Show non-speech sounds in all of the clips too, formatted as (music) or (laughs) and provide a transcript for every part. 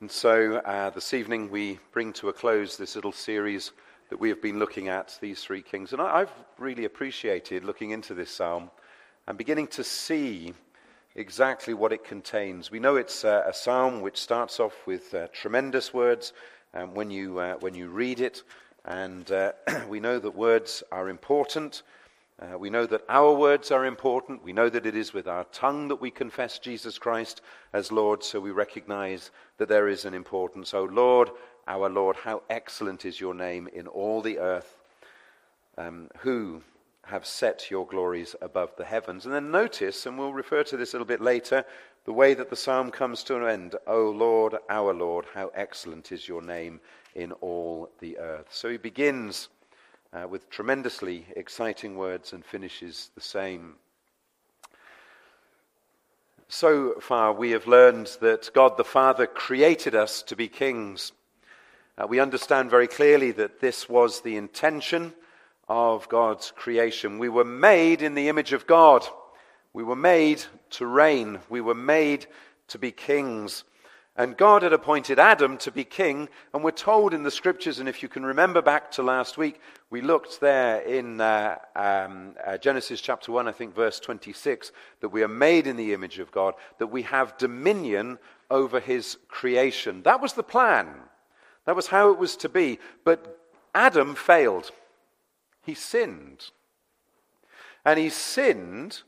And so uh, this evening we bring to a close this little series that we have been looking at, these three kings. And I, have really appreciated looking into this psalm and beginning to see exactly what it contains. We know it's uh, a psalm which starts off with uh, tremendous words um, when, you, uh, when you read it. And uh, (clears throat) we know that words are important. Uh, we know that our words are important. We know that it is with our tongue that we confess Jesus Christ as Lord, so we recognize that there is an importance. Oh Lord, our Lord, how excellent is your name in all the earth, um, who have set your glories above the heavens. And then notice, and we'll refer to this a little bit later, the way that the psalm comes to an end. O Lord, our Lord, how excellent is your name in all the earth. So he begins uh, with tremendously exciting words and finishes the same. So far, we have learned that God the Father created us to be kings. Uh, we understand very clearly that this was the intention of God's creation. We were made in the image of God. We were made to reign. We were made to be kings. And God had appointed Adam to be king, and we're told in the scriptures, and if you can remember back to last week, we looked there in uh, um, uh, Genesis chapter 1, I think verse 26, that we are made in the image of God, that we have dominion over his creation. That was the plan. That was how it was to be. But Adam failed. He sinned. And he sinned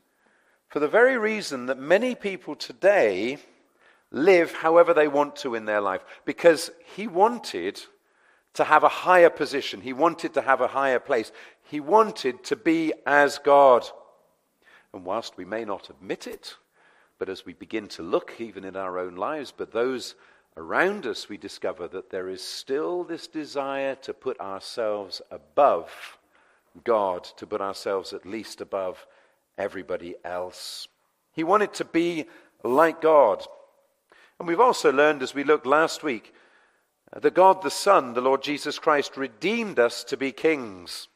for the very reason that many people today live however they want to in their life because he wanted to have a higher position. He wanted to have a higher place. He wanted to be as God. And whilst we may not admit it, but as we begin to look even in our own lives, but those around us, we discover that there is still this desire to put ourselves above God, to put ourselves at least above everybody else. He wanted to be like God. And we've also learned as we looked last week that God the Son, the Lord Jesus Christ, redeemed us to be kings.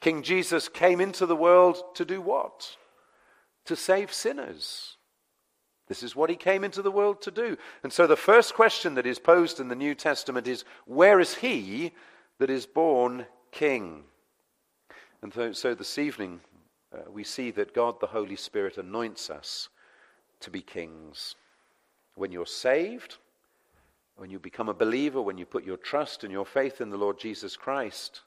King Jesus came into the world to do what? To save sinners. This is what he came into the world to do. And so the first question that is posed in the New Testament is where is he that is born king? And so, so this evening, uh, we see that God the Holy Spirit anoints us to be kings. When you're saved, when you become a believer, when you put your trust and your faith in the Lord Jesus Christ,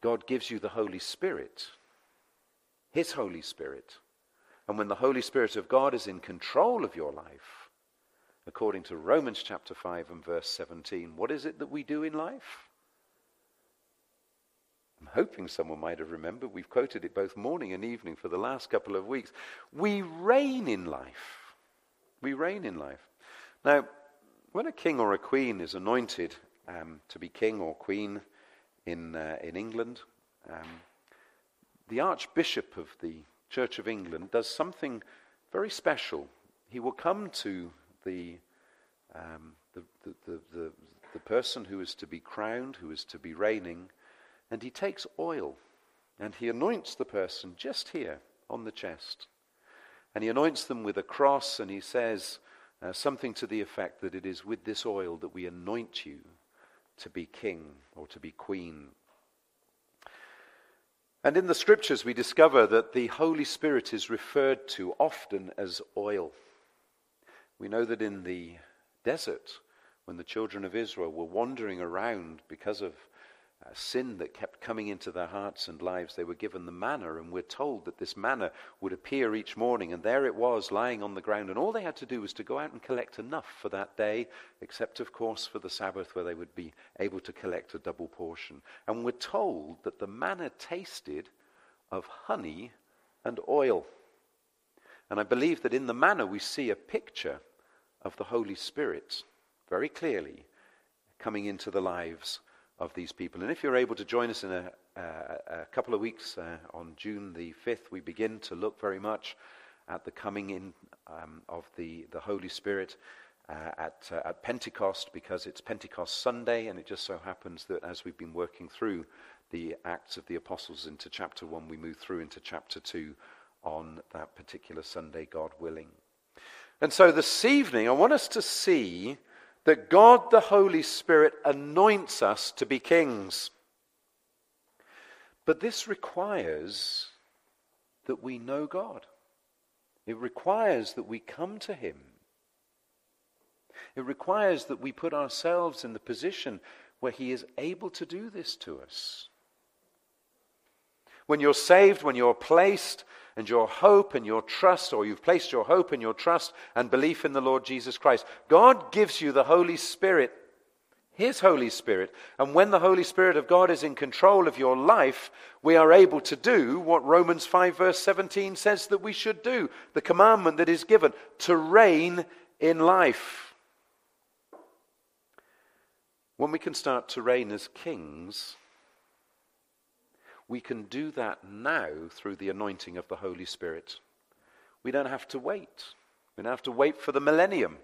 God gives you the Holy Spirit, His Holy Spirit. And when the Holy Spirit of God is in control of your life, according to Romans chapter 5 and verse 17, what is it that we do in life? I'm hoping someone might have remembered. We've quoted it both morning and evening for the last couple of weeks. We reign in life. We reign in life. Now, when a king or a queen is anointed um, to be king or queen in, uh, in England, um, the Archbishop of the Church of England does something very special. He will come to the, um, the, the, the, the, the person who is to be crowned, who is to be reigning, and he takes oil and he anoints the person just here on the chest. And he anoints them with a cross, and he says uh, something to the effect that it is with this oil that we anoint you to be king or to be queen. And in the scriptures, we discover that the Holy Spirit is referred to often as oil. We know that in the desert, when the children of Israel were wandering around because of uh, sin that kept coming into their hearts and lives, they were given the manna, and we're told that this manna would appear each morning, and there it was lying on the ground, and all they had to do was to go out and collect enough for that day, except, of course, for the Sabbath, where they would be able to collect a double portion. And we're told that the manna tasted of honey and oil. And I believe that in the manna we see a picture of the Holy Spirit very clearly coming into the lives of these people. And if you're able to join us in a, a couple of weeks uh, on June the 5th, we begin to look very much at the coming in um, of the, the Holy Spirit uh, at, uh, at Pentecost because it's Pentecost Sunday, and it just so happens that as we've been working through the Acts of the Apostles into chapter 1, we move through into chapter 2 on that particular Sunday, God willing. And so this evening, I want us to see that God the Holy Spirit anoints us to be kings. But this requires that we know God. It requires that we come to Him. It requires that we put ourselves in the position where He is able to do this to us. When you're saved, when you're placed, and your hope and your trust, or you've placed your hope and your trust and belief in the Lord Jesus Christ, God gives you the Holy Spirit, His Holy Spirit. And when the Holy Spirit of God is in control of your life, we are able to do what Romans 5, verse 17 says that we should do the commandment that is given to reign in life. When we can start to reign as kings, we can do that now through the anointing of the Holy Spirit. We don't have to wait. We don't have to wait for the millennium.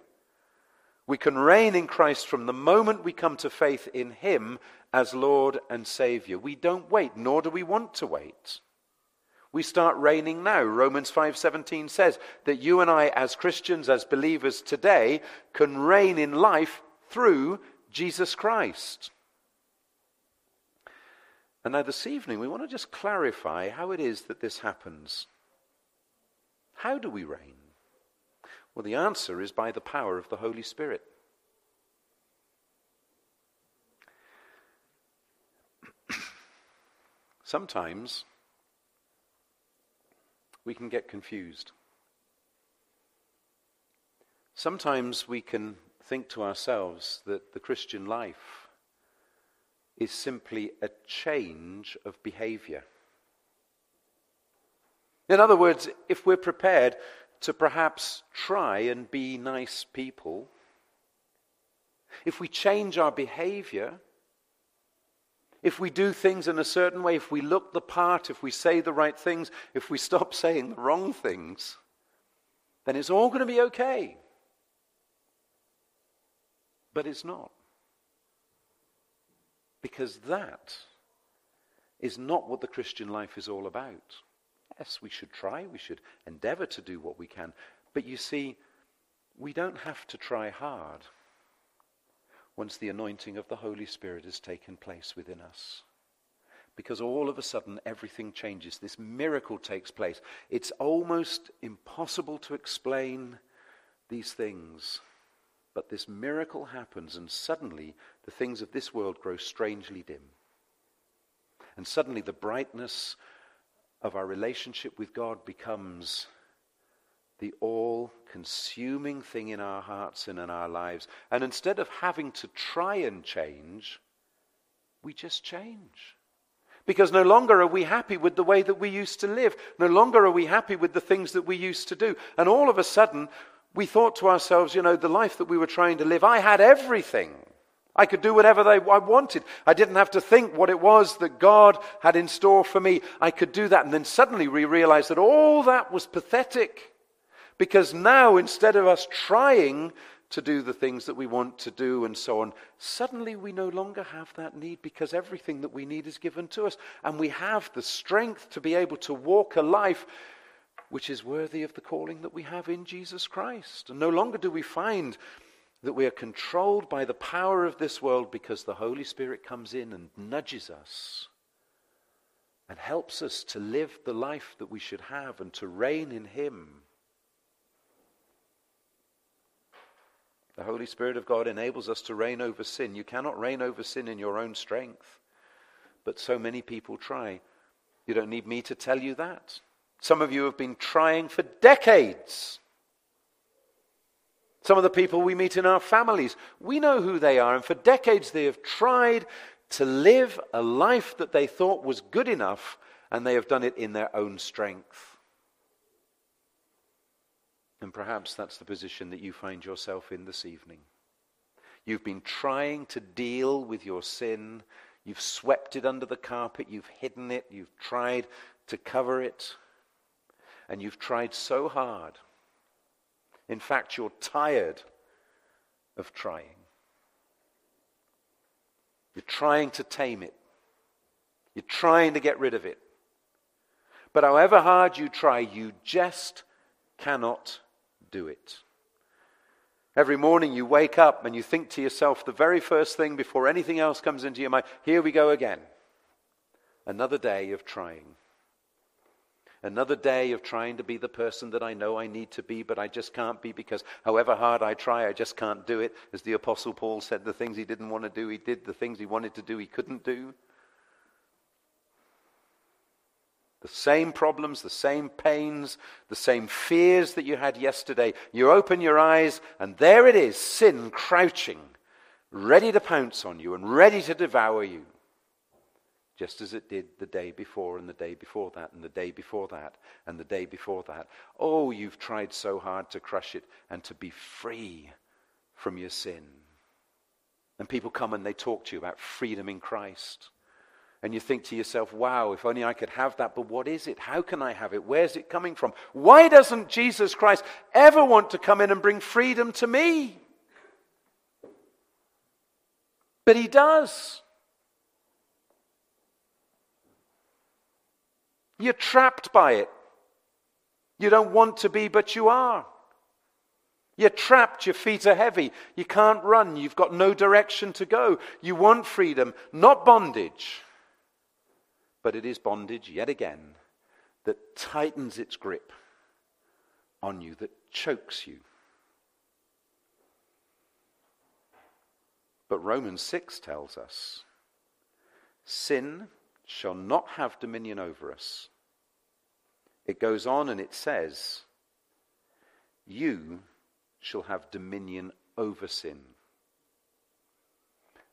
We can reign in Christ from the moment we come to faith in Him as Lord and Savior. We don't wait, nor do we want to wait. We start reigning now. Romans 5:17 says that you and I as Christians as believers today can reign in life through Jesus Christ. And now, this evening, we want to just clarify how it is that this happens. How do we reign? Well, the answer is by the power of the Holy Spirit. (clears throat) Sometimes we can get confused. Sometimes we can think to ourselves that the Christian life is simply a change of behavior. In other words, if we're prepared to perhaps try and be nice people, if we change our behavior, if we do things in a certain way, if we look the part, if we say the right things, if we stop (laughs) saying the wrong things, then it's all going to be okay. But it's not. Because that is not what the Christian life is all about. Yes, we should try, we should endeavor to do what we can. But you see, we don't have to try hard once the anointing of the Holy Spirit has taken place within us. Because all of a sudden everything changes. This miracle takes place. It's almost impossible to explain these things. But this miracle happens, and suddenly the things of this world grow strangely dim. And suddenly the brightness of our relationship with God becomes the all consuming thing in our hearts and in our lives. And instead of having to try and change, we just change. Because no longer are we happy with the way that we used to live. No longer are we happy with the things that we used to do. And all of a sudden, we thought to ourselves, you know, the life that we were trying to live, I had everything. I could do whatever they, I wanted. I didn't have to think what it was that God had in store for me. I could do that. And then suddenly we realized that all that was pathetic. Because now, instead of us trying to do the things that we want to do and so on, suddenly we no longer have that need because everything that we need is given to us. And we have the strength to be able to walk a life which is worthy of the calling that we have in Jesus Christ. And no longer do we find that we are controlled by the power of this world because the Holy Spirit comes in and nudges us and helps us to live the life that we should have and to reign in Him. The Holy Spirit of God enables us to reign over sin. You cannot reign over sin in your own strength, but so many people try. You don't need me to tell you that. Some of you have been trying for decades. Some of the people we meet in our families, we know who they are, and for decades they have tried to live a life that they thought was good enough, and they have done it in their own strength. And perhaps that's the position that you find yourself in this evening. You've been trying to deal with your sin. You've swept it under the carpet. You've hidden it. You've tried to cover it and you've tried so hard. In fact, you're tired of trying. You're trying to tame it. You're trying to get rid of it. But however hard you try, you just cannot do it. Every morning you wake up and you think to yourself the very first thing before anything else comes into your mind here we go again. Another day of trying. Another day of trying to be the person that I know I need to be, but I just can't be because however hard I try, I just can't do it. As the Apostle Paul said, the things he didn't want to do, he did. The things he wanted to do, he couldn't do. The same problems, the same pains, the same fears that you had yesterday. You open your eyes, and there it is sin crouching, ready to pounce on you and ready to devour you just as it did the day before and the day before that and the day before that and the day before that. Oh, you've tried so hard to crush it and to be free from your sin. And people come and they talk to you about freedom in Christ. And you think to yourself, wow, if only I could have that, but what is it? How can I have it? Where's it coming from? Why doesn't Jesus Christ ever want to come in and bring freedom to me? But he does. You're trapped by it. You don't want to be, but you are. You're trapped, your feet are heavy, you can't run, you've got no direction to go. You want freedom, not bondage. But it is bondage, yet again, that tightens its grip on you, that chokes you. But Romans 6 tells us sin shall not have dominion over us. It goes on and it says, You shall have dominion over sin.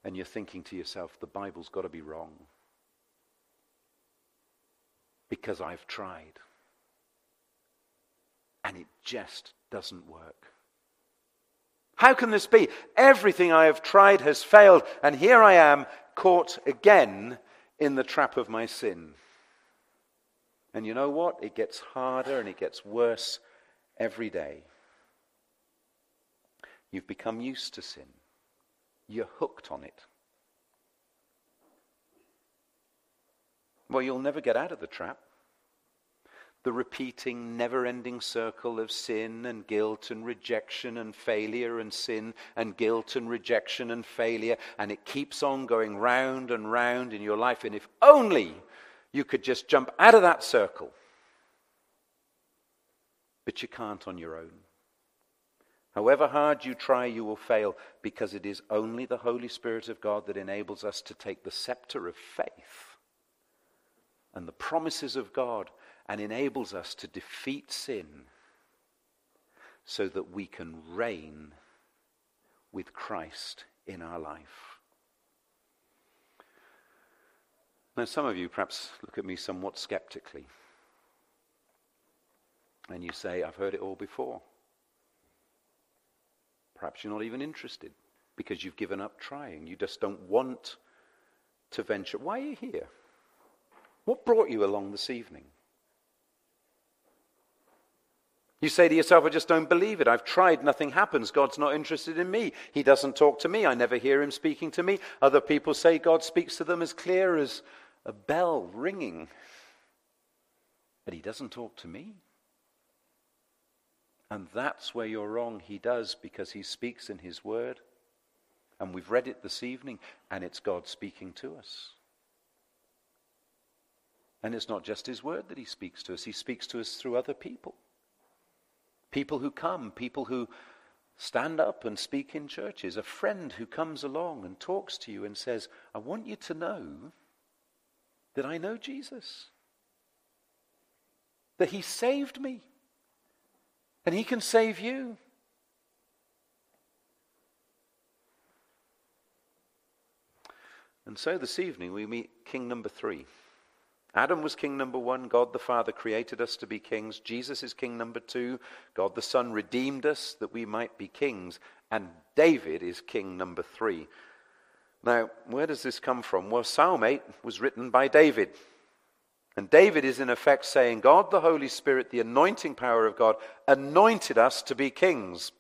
And you're thinking to yourself, the Bible's got to be wrong. Because I've tried. And it just doesn't work. How can this be? Everything I have tried has failed, and here I am caught again in the trap of my sin. And you know what? It gets harder and it gets worse every day. You've become used to sin, you're hooked on it. Well, you'll never get out of the trap. The repeating, never ending circle of sin and guilt and rejection and failure and sin and guilt and rejection and failure. And it keeps on going round and round in your life. And if only you could just jump out of that circle. But you can't on your own. However hard you try, you will fail because it is only the Holy Spirit of God that enables us to take the scepter of faith and the promises of God and enables us to defeat sin so that we can reign with Christ in our life. Now, some of you perhaps look at me somewhat skeptically. And you say, I've heard it all before. Perhaps you're not even interested because you've given up trying. You just don't want to venture. Why are you here? What brought you along this evening? You say to yourself, I just don't believe it. I've tried, nothing happens. God's not interested in me. He doesn't talk to me. I never hear him speaking to me. Other people say God speaks to them as clear as a bell ringing. But he doesn't talk to me. And that's where you're wrong. He does because he speaks in his word. And we've read it this evening, and it's God speaking to us. And it's not just his word that he speaks to us, he speaks to us through other people. People who come, people who stand up and speak in churches, a friend who comes along and talks to you and says, I want you to know that I know Jesus, that he saved me, and he can save you. And so this evening we meet king number three. Adam was king number one. God the Father created us to be kings. Jesus is king number two. God the Son redeemed us that we might be kings. And David is king number three. Now, where does this come from? Well, Psalm 8 was written by David. And David is in effect saying, God the Holy Spirit, the anointing power of God, anointed us to be kings.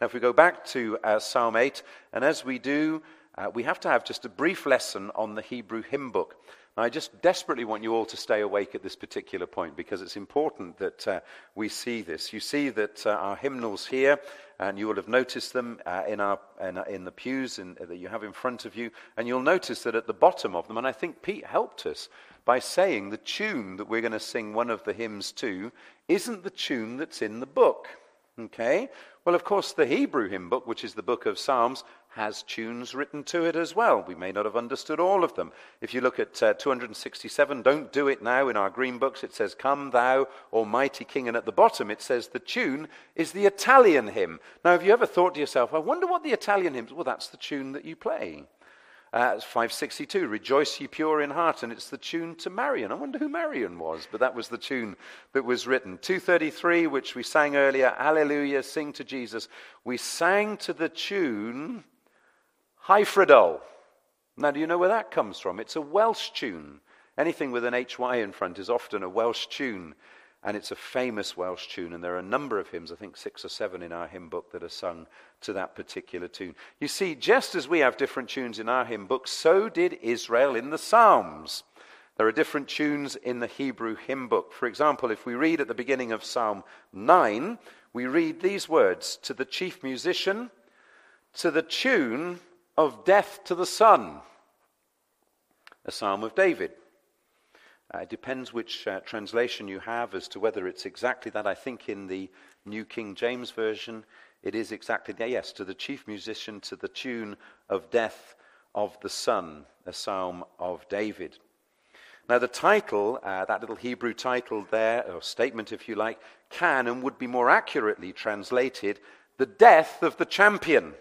Now, if we go back to uh, Psalm 8, and as we do, uh, we have to have just a brief lesson on the Hebrew hymn book. I just desperately want you all to stay awake at this particular point because it's important that uh, we see this. You see that uh, our hymnals here, and you will have noticed them uh, in, our, in, in, the pews in, that you have in front of you, and you'll notice that at the bottom of them, and I think Pete helped us by saying the tune that we're going to sing one of the hymns to isn't the tune that's in the book. Okay? Well, of course, the Hebrew hymn book, which is the book of Psalms, has tunes written to it as well. We may not have understood all of them. If you look at uh, 267, don't do it now in our green books, it says, Come thou, Almighty King. And at the bottom it says, the tune is the Italian hymn. Now, have you ever thought to yourself, I wonder what the Italian hymn is? Well, that's the tune that you play. Uh, 562, Rejoice ye pure in heart, and it's the tune to Marion. I wonder who Marion was, but that was the tune that was written. 233, which we sang earlier, Alleluia, sing to Jesus. We sang to the tune Hyfrydol. Now, do you know where that comes from? It's a Welsh tune. Anything with an HY in front is often a Welsh tune, and it's a famous Welsh tune. And there are a number of hymns, I think six or seven in our hymn book, that are sung to that particular tune. You see, just as we have different tunes in our hymn book, so did Israel in the Psalms. There are different tunes in the Hebrew hymn book. For example, if we read at the beginning of Psalm 9, we read these words To the chief musician, to the tune of death to the son. A psalm of David. Uh, it depends which uh, translation you have as to whether it's exactly that. I think in the New King James Version, it is exactly that. Yes, to the chief musician, to the tune of death of the son, a psalm of David. Now, the title, uh, that little Hebrew title there, or statement if you like, can and would be more accurately translated the death of the champion.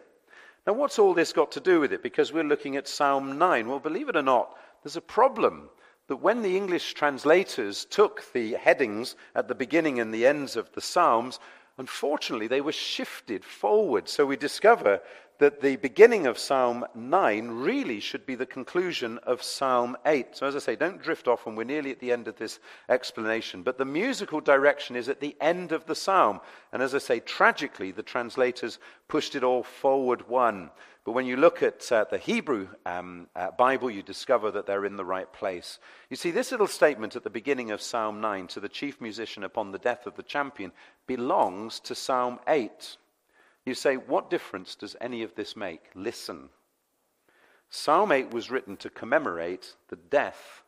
Now, what's all this got to do with it? Because we're looking at Psalm 9. Well, believe it or not, there's a problem that when the English translators took the headings at the beginning and the ends of the Psalms, unfortunately they were shifted forward. So we discover that the beginning of Psalm 9 really should be the conclusion of Psalm 8. So, as I say, don't drift off, and we're nearly at the end of this explanation. But the musical direction is at the end of the psalm. And as I say, tragically, the translators pushed it all forward one. But when you look at uh, the Hebrew um, uh, Bible, you discover that they're in the right place. You see, this little statement at the beginning of Psalm 9 to the chief musician upon the death of the champion belongs to Psalm 8. You say, what difference does any of this make? Listen. Psalm 8 was written to commemorate the death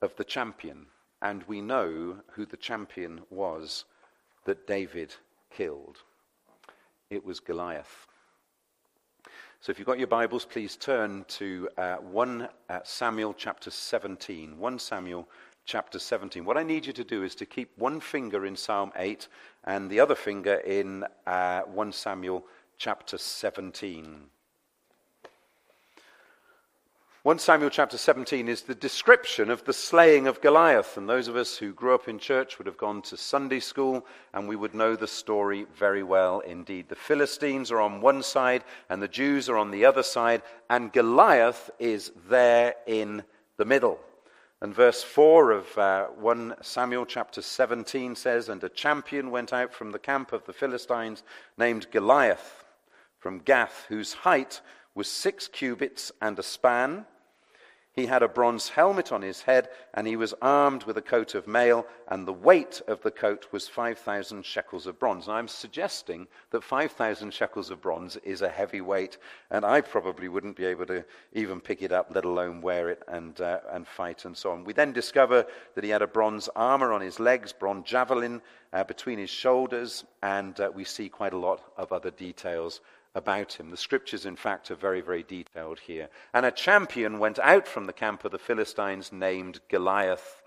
of the champion, and we know who the champion was that David killed. It was Goliath. So if you've got your Bibles, please turn to uh, 1 uh, Samuel chapter 17. 1 Samuel chapter 17. What I need you to do is to keep one finger in Psalm 8 and the other finger in uh, 1 Samuel chapter 17. 1 Samuel chapter 17 is the description of the slaying of Goliath. And those of us who grew up in church would have gone to Sunday school and we would know the story very well indeed. The Philistines are on one side and the Jews are on the other side, and Goliath is there in the middle. And verse 4 of uh, 1 Samuel chapter 17 says, And a champion went out from the camp of the Philistines named Goliath from Gath, whose height was six cubits and a span. He had a bronze helmet on his head, and he was armed with a coat of mail, and the weight of the coat was 5,000 shekels of bronze. And I'm suggesting that 5,000 shekels of bronze is a heavy weight, and I probably wouldn't be able to even pick it up, let alone wear it and, uh, and fight and so on. We then discover that he had a bronze armor on his legs, bronze javelin uh, between his shoulders, and uh, we see quite a lot of other details about him. The scriptures, in fact, are very, very detailed here. And a champion went out from the camp of the Philistines named Goliath.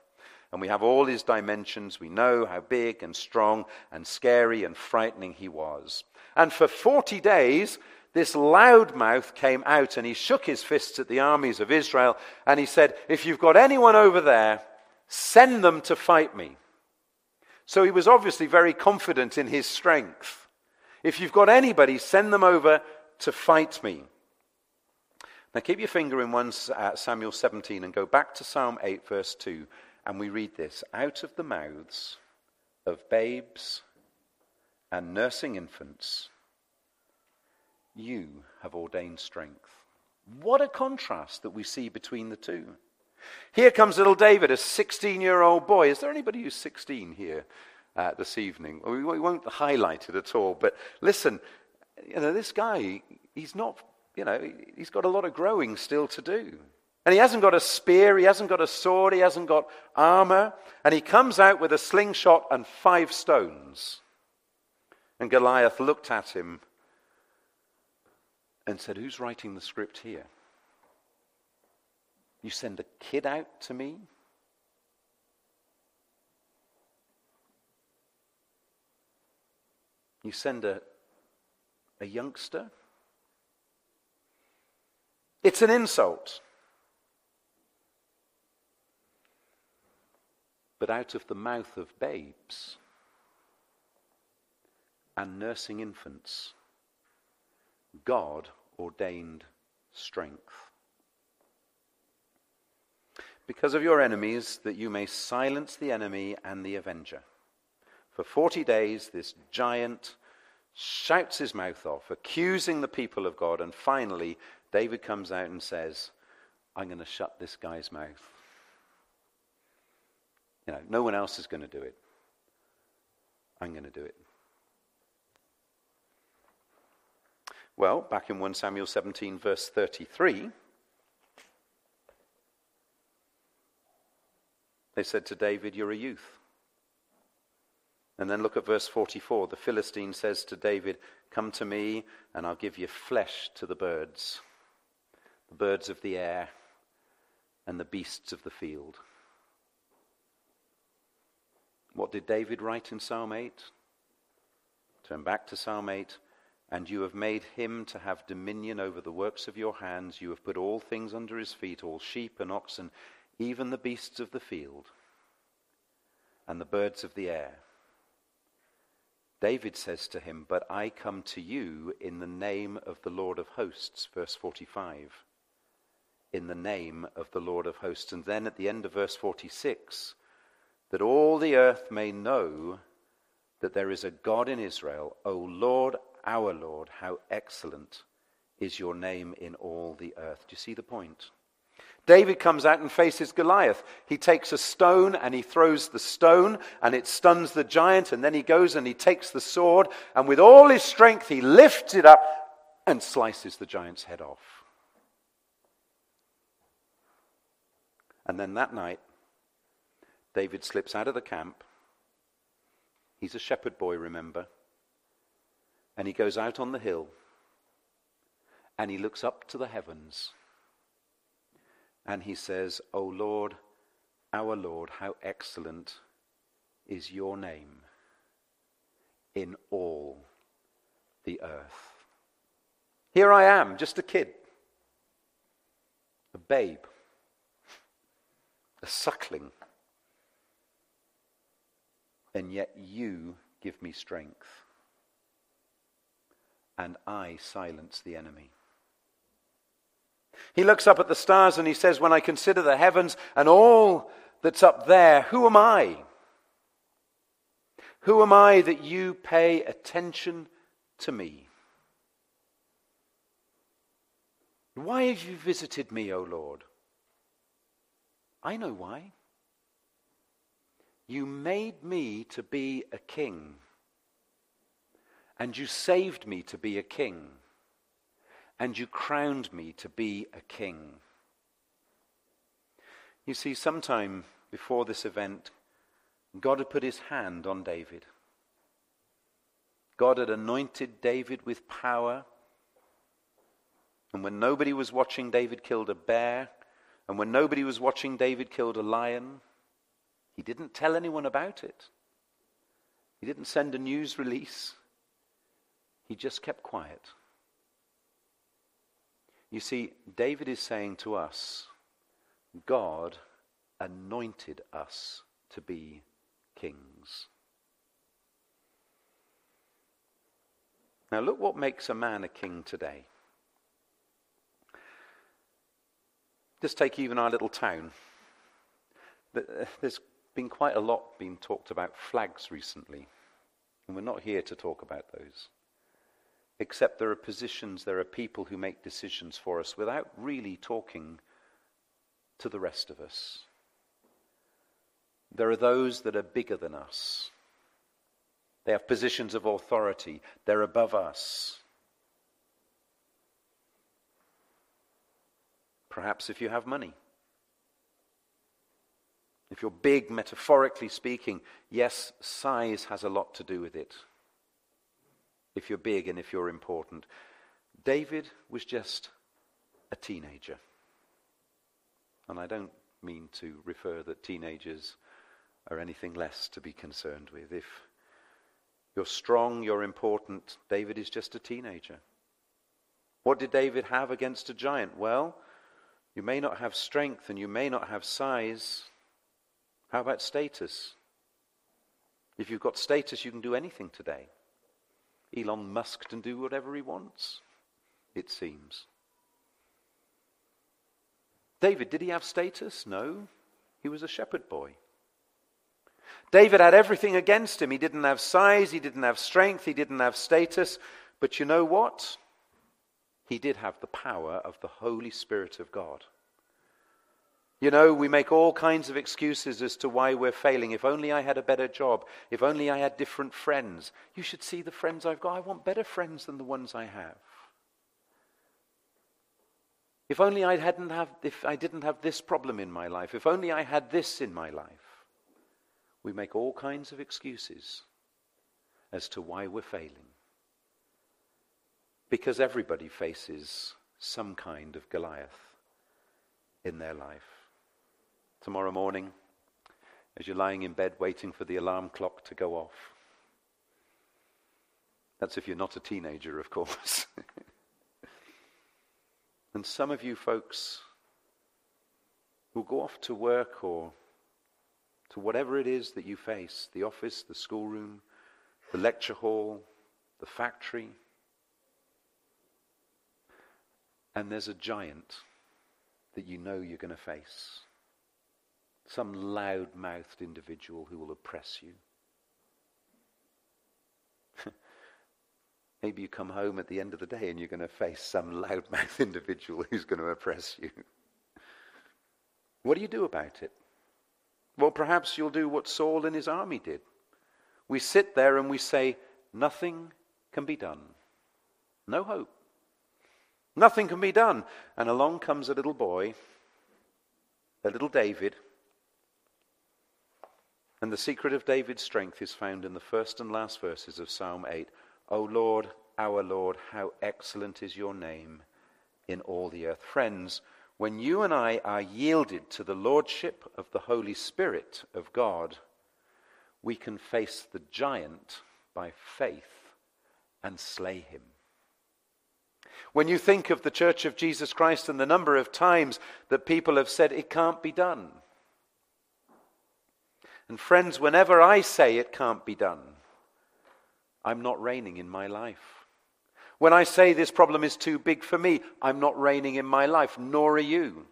And we have all his dimensions. We know how big and strong and scary and frightening he was. And for 40 days, this loudmouth came out and he shook his fists at the armies of Israel and he said, If you've got anyone over there, send them to fight me. So he was obviously very confident in his strength. If you've got anybody, send them over to fight me. Now keep your finger in 1 uh, Samuel 17 and go back to Psalm 8, verse 2, and we read this Out of the mouths of babes and nursing infants, you have ordained strength. What a contrast that we see between the two. Here comes little David, a 16 year old boy. Is there anybody who's 16 here uh, this evening? We, we won't highlight it at all, but listen, you know, this guy, he's not, you know, he's got a lot of growing still to do. And he hasn't got a spear, he hasn't got a sword, he hasn't got armor, and he comes out with a slingshot and five stones. And Goliath looked at him and said, Who's writing the script here? You send a kid out to me? You send a, a youngster? It's an insult. But out of the mouth of babes and nursing infants, God ordained strength. Because of your enemies, that you may silence the enemy and the avenger. For 40 days, this giant shouts his mouth off, accusing the people of God, and finally, David comes out and says, I'm going to shut this guy's mouth. You know, no one else is going to do it. I'm going to do it. Well, back in 1 Samuel 17, verse 33, they said to David, You're a youth. And then look at verse 44. The Philistine says to David, Come to me, and I'll give you flesh to the birds, the birds of the air, and the beasts of the field. What did David write in Psalm 8? Turn back to Psalm 8. And you have made him to have dominion over the works of your hands. You have put all things under his feet, all sheep and oxen, even the beasts of the field, and the birds of the air. David says to him, But I come to you in the name of the Lord of hosts, verse 45. In the name of the Lord of hosts. And then at the end of verse 46, that all the earth may know that there is a God in Israel, O Lord our Lord, how excellent is your name in all the earth. Do you see the point? David comes out and faces Goliath. He takes a stone and he throws the stone and it stuns the giant. And then he goes and he takes the sword and with all his strength he lifts it up and slices the giant's head off. And then that night, David slips out of the camp. He's a shepherd boy, remember. And he goes out on the hill and he looks up to the heavens and he says, O Lord, our Lord, how excellent is your name in all the earth. Here I am, just a kid, a babe, a suckling, and yet you give me strength and I silence the enemy. He looks up at the stars and he says, When I consider the heavens and all that's up there, who am I? Who am I that you pay attention to me? Why have you visited me, O Lord? I know why. You made me to be a king and you saved me to be a king. And you crowned me to be a king. You see, sometime before this event, God had put his hand on David. God had anointed David with power. And when nobody was watching, David killed a bear. And when nobody was watching, David killed a lion. He didn't tell anyone about it. He didn't send a news release. He just kept quiet. You see, David is saying to us, God anointed us to be kings. Now, look what makes a man a king today. Just take even our little town. There's been quite a lot being talked about flags recently, and we're not here to talk about those except there are positions, there are people who make decisions for us without really talking to the rest of us. There are those that are bigger than us. They have positions of authority. They're above us. Perhaps if you have money. If you're big, metaphorically speaking, yes, size has a lot to do with it. If you're big and if you're important. David was just a teenager. And I don't mean to refer that teenagers are anything less to be concerned with. If you're strong, you're important, David is just a teenager. What did David have against a giant? Well, you may not have strength and you may not have size. How about status? If you've got status, you can do anything today. Elon Musk can do whatever he wants, it seems. David, did he have status? No. He was a shepherd boy. David had everything against him. He didn't have size, he didn't have strength, he didn't have status. But you know what? He did have the power of the Holy Spirit of God. You know, we make all kinds of excuses as to why we're failing. If only I had a better job. If only I had different friends. You should see the friends I've got. I want better friends than the ones I have. If only I hadn't have, if I didn't have this problem in my life. If only I had this in my life. We make all kinds of excuses as to why we're failing. Because everybody faces some kind of Goliath in their life tomorrow morning as you're lying in bed waiting for the alarm clock to go off. That's if you're not a teenager, of course. (laughs) and some of you folks will go off to work or to whatever it is that you face the office, the schoolroom, the lecture hall, the factory. And there's a giant that you know you're going to face some loud mouthed individual who will oppress you. (laughs) Maybe you come home at the end of the day and you're going to face some loudmouth (laughs) individual who's going to oppress you. What do you do about it? Well, perhaps you'll do what Saul and his army did. We sit there and we say, Nothing can be done. No hope. Nothing can be done. And along comes a little boy, a little David, and the secret of David's strength is found in the first and last verses of Psalm 8. O Lord, our Lord, how excellent is your name in all the earth. Friends, when you and I are yielded to the lordship of the Holy Spirit of God, we can face the giant by faith and slay him. When you think of the Church of Jesus Christ and the number of times that people have said it can't be done, and friends, whenever I say it can't be done, I'm not reigning in my life. When I say this problem is too big for me, I'm not reigning in my life, nor are you.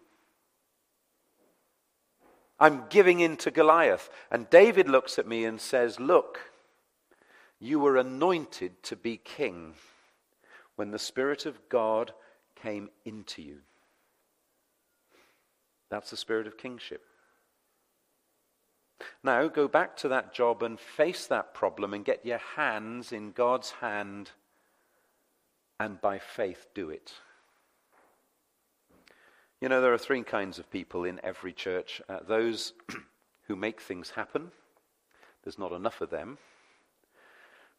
I'm giving in to Goliath. And David looks at me and says, Look, you were anointed to be king when the Spirit of God came into you. That's the spirit of kingship. Now go back to that job and face that problem and get your hands in God's hand and by faith do it. You know, there are three kinds of people in every church uh, those (clears throat) who make things happen, there's not enough of them.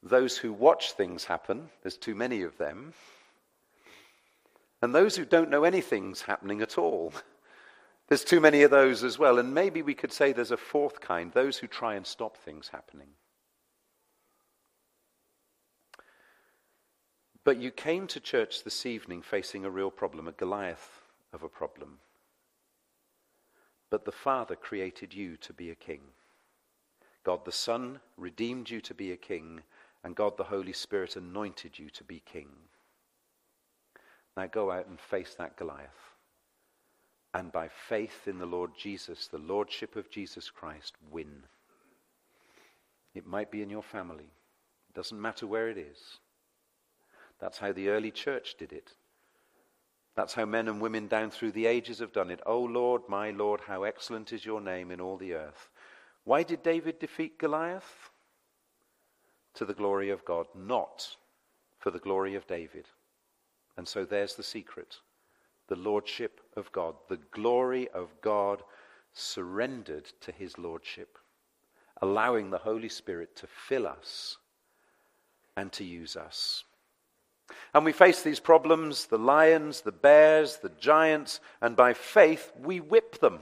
Those who watch things happen, there's too many of them. And those who don't know anything's happening at all. (laughs) There's too many of those as well. And maybe we could say there's a fourth kind those who try and stop things happening. But you came to church this evening facing a real problem, a Goliath of a problem. But the Father created you to be a king. God the Son redeemed you to be a king, and God the Holy Spirit anointed you to be king. Now go out and face that Goliath and by faith in the Lord Jesus, the Lordship of Jesus Christ, win. It might be in your family. It doesn't matter where it is. That's how the early church did it. That's how men and women down through the ages have done it. Oh Lord, my Lord, how excellent is your name in all the earth. Why did David defeat Goliath? To the glory of God, not for the glory of David. And so there's the secret the lordship of God, the glory of God surrendered to his lordship, allowing the Holy Spirit to fill us and to use us. And we face these problems the lions, the bears, the giants, and by faith we whip them.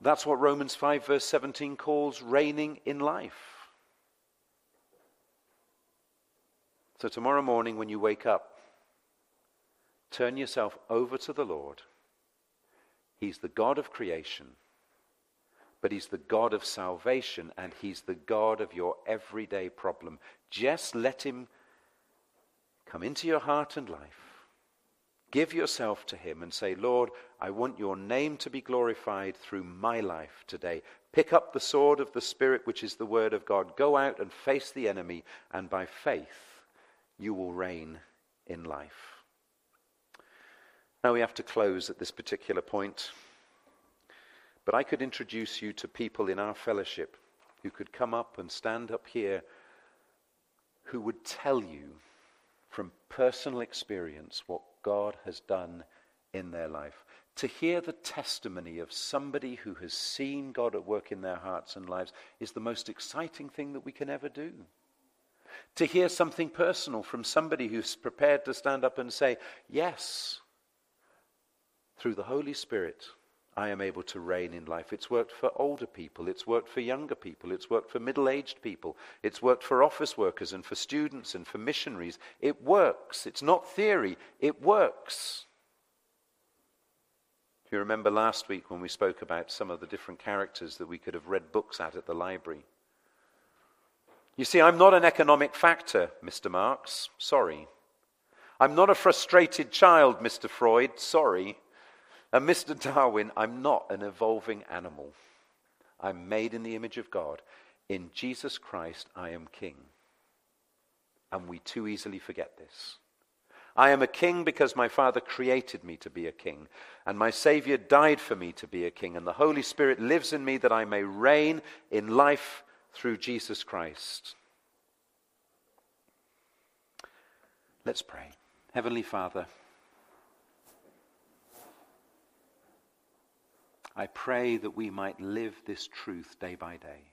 That's what Romans 5, verse 17 calls reigning in life. So, tomorrow morning when you wake up, turn yourself over to the Lord. He's the God of creation, but He's the God of salvation, and He's the God of your everyday problem. Just let Him come into your heart and life. Give yourself to Him and say, Lord, I want your name to be glorified through my life today. Pick up the sword of the Spirit, which is the Word of God. Go out and face the enemy, and by faith, you will reign in life. Now we have to close at this particular point. But I could introduce you to people in our fellowship who could come up and stand up here who would tell you from personal experience what God has done in their life. To hear the testimony of somebody who has seen God at work in their hearts and lives is the most exciting thing that we can ever do to hear something personal from somebody who's prepared to stand up and say, Yes, through the Holy Spirit, I am able to reign in life. It's worked for older people, it's worked for younger people, it's worked for middle aged people, it's worked for office workers and for students and for missionaries. It works. It's not theory, it works. If you remember last week when we spoke about some of the different characters that we could have read books at at the library, you see, I'm not an economic factor, Mr. Marx. Sorry. I'm not a frustrated child, Mr. Freud. Sorry. And Mr. Darwin, I'm not an evolving animal. I'm made in the image of God. In Jesus Christ, I am king. And we too easily forget this. I am a king because my Father created me to be a king, and my Savior died for me to be a king, and the Holy Spirit lives in me that I may reign in life through Jesus Christ. Let's pray. Heavenly Father, I pray that we might live this truth day by day.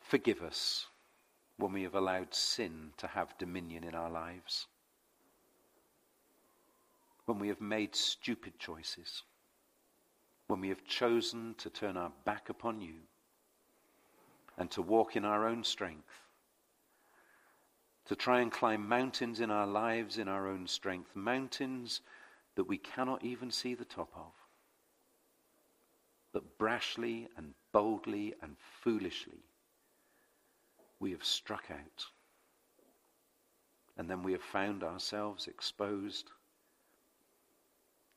Forgive us when we have allowed sin to have dominion in our lives, when we have made stupid choices. When we have chosen to turn our back upon you and to walk in our own strength, to try and climb mountains in our lives in our own strength, mountains that we cannot even see the top of. But brashly and boldly and foolishly, we have struck out. And then we have found ourselves exposed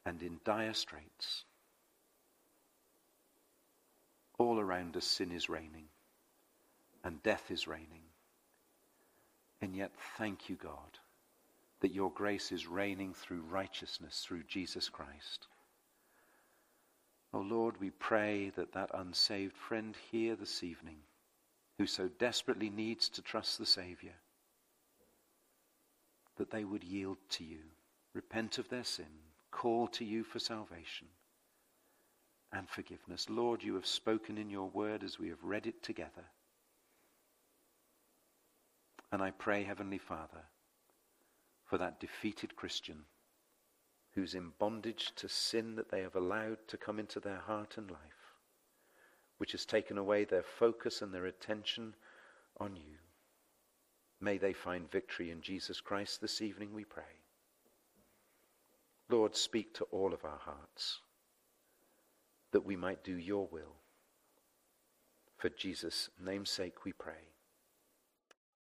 and in dire straits. All around us, sin is reigning and death is reigning. And yet, thank you, God, that your grace is reigning through righteousness through Jesus Christ. Oh Lord, we pray that that unsaved friend here this evening, who so desperately needs to trust the Savior, that they would yield to you, repent of their sin, call to you for salvation and forgiveness. Lord, you have spoken in your word as we have read it together. And I pray, Heavenly Father, for that defeated Christian who's in bondage to sin that they have allowed to come into their heart and life, which has taken away their focus and their attention on you. May they find victory in Jesus Christ this evening, we pray. Lord, speak to all of our hearts that we might do your will. For Jesus' name's sake we pray.